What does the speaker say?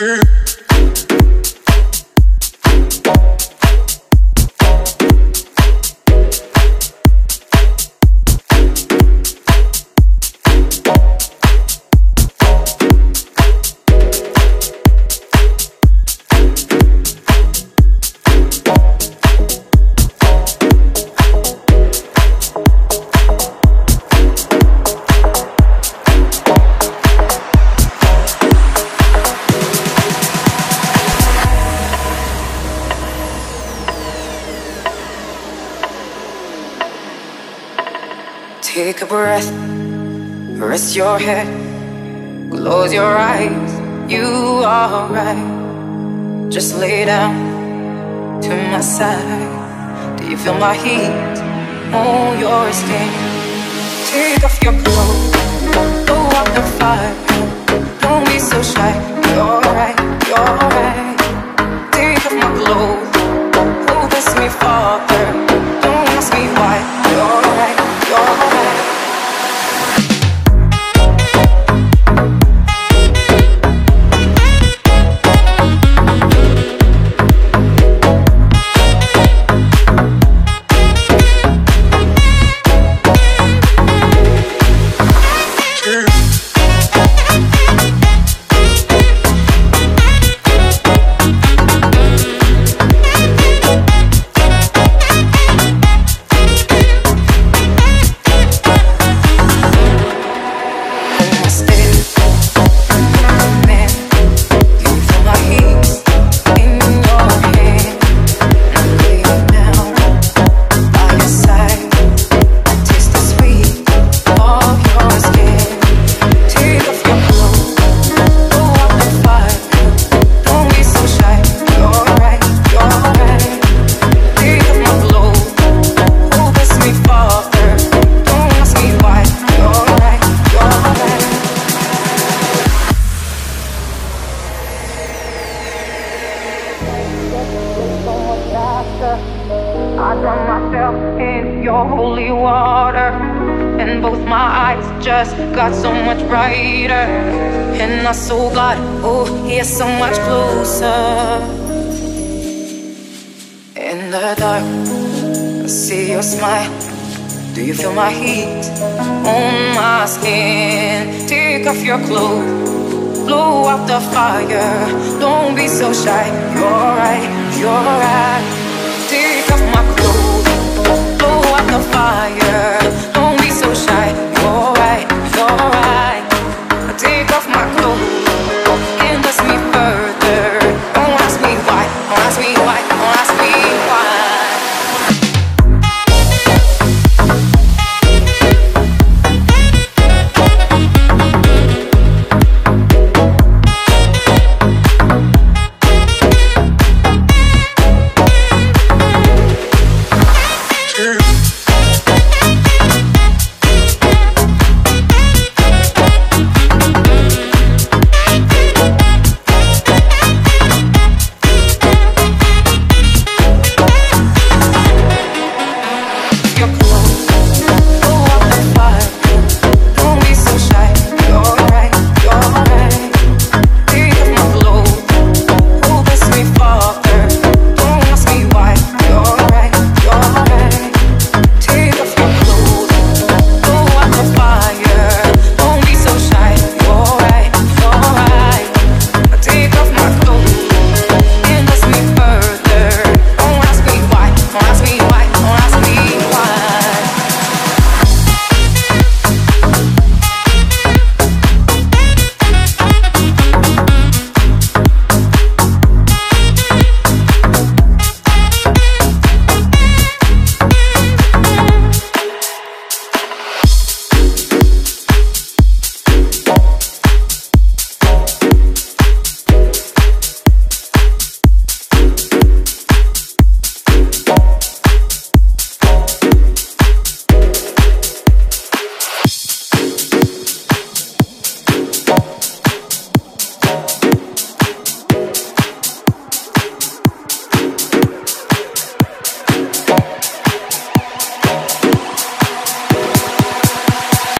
turn. Take a breath, rest your head, close your eyes. You are right. Just lay down to my side. Do you feel my heat on your skin? Take off your clothes, blow out the fire. Don't be so shy. You're right, you're right. Take off my clothes, oh, me, Father. stay I drown myself in your holy water. And both my eyes just got so much brighter. And I saw God, oh, He is so much closer. In the dark, I see your smile. Do you feel my heat on my skin? Take off your clothes, blow out the fire. Don't be so shy. You're right, you're right.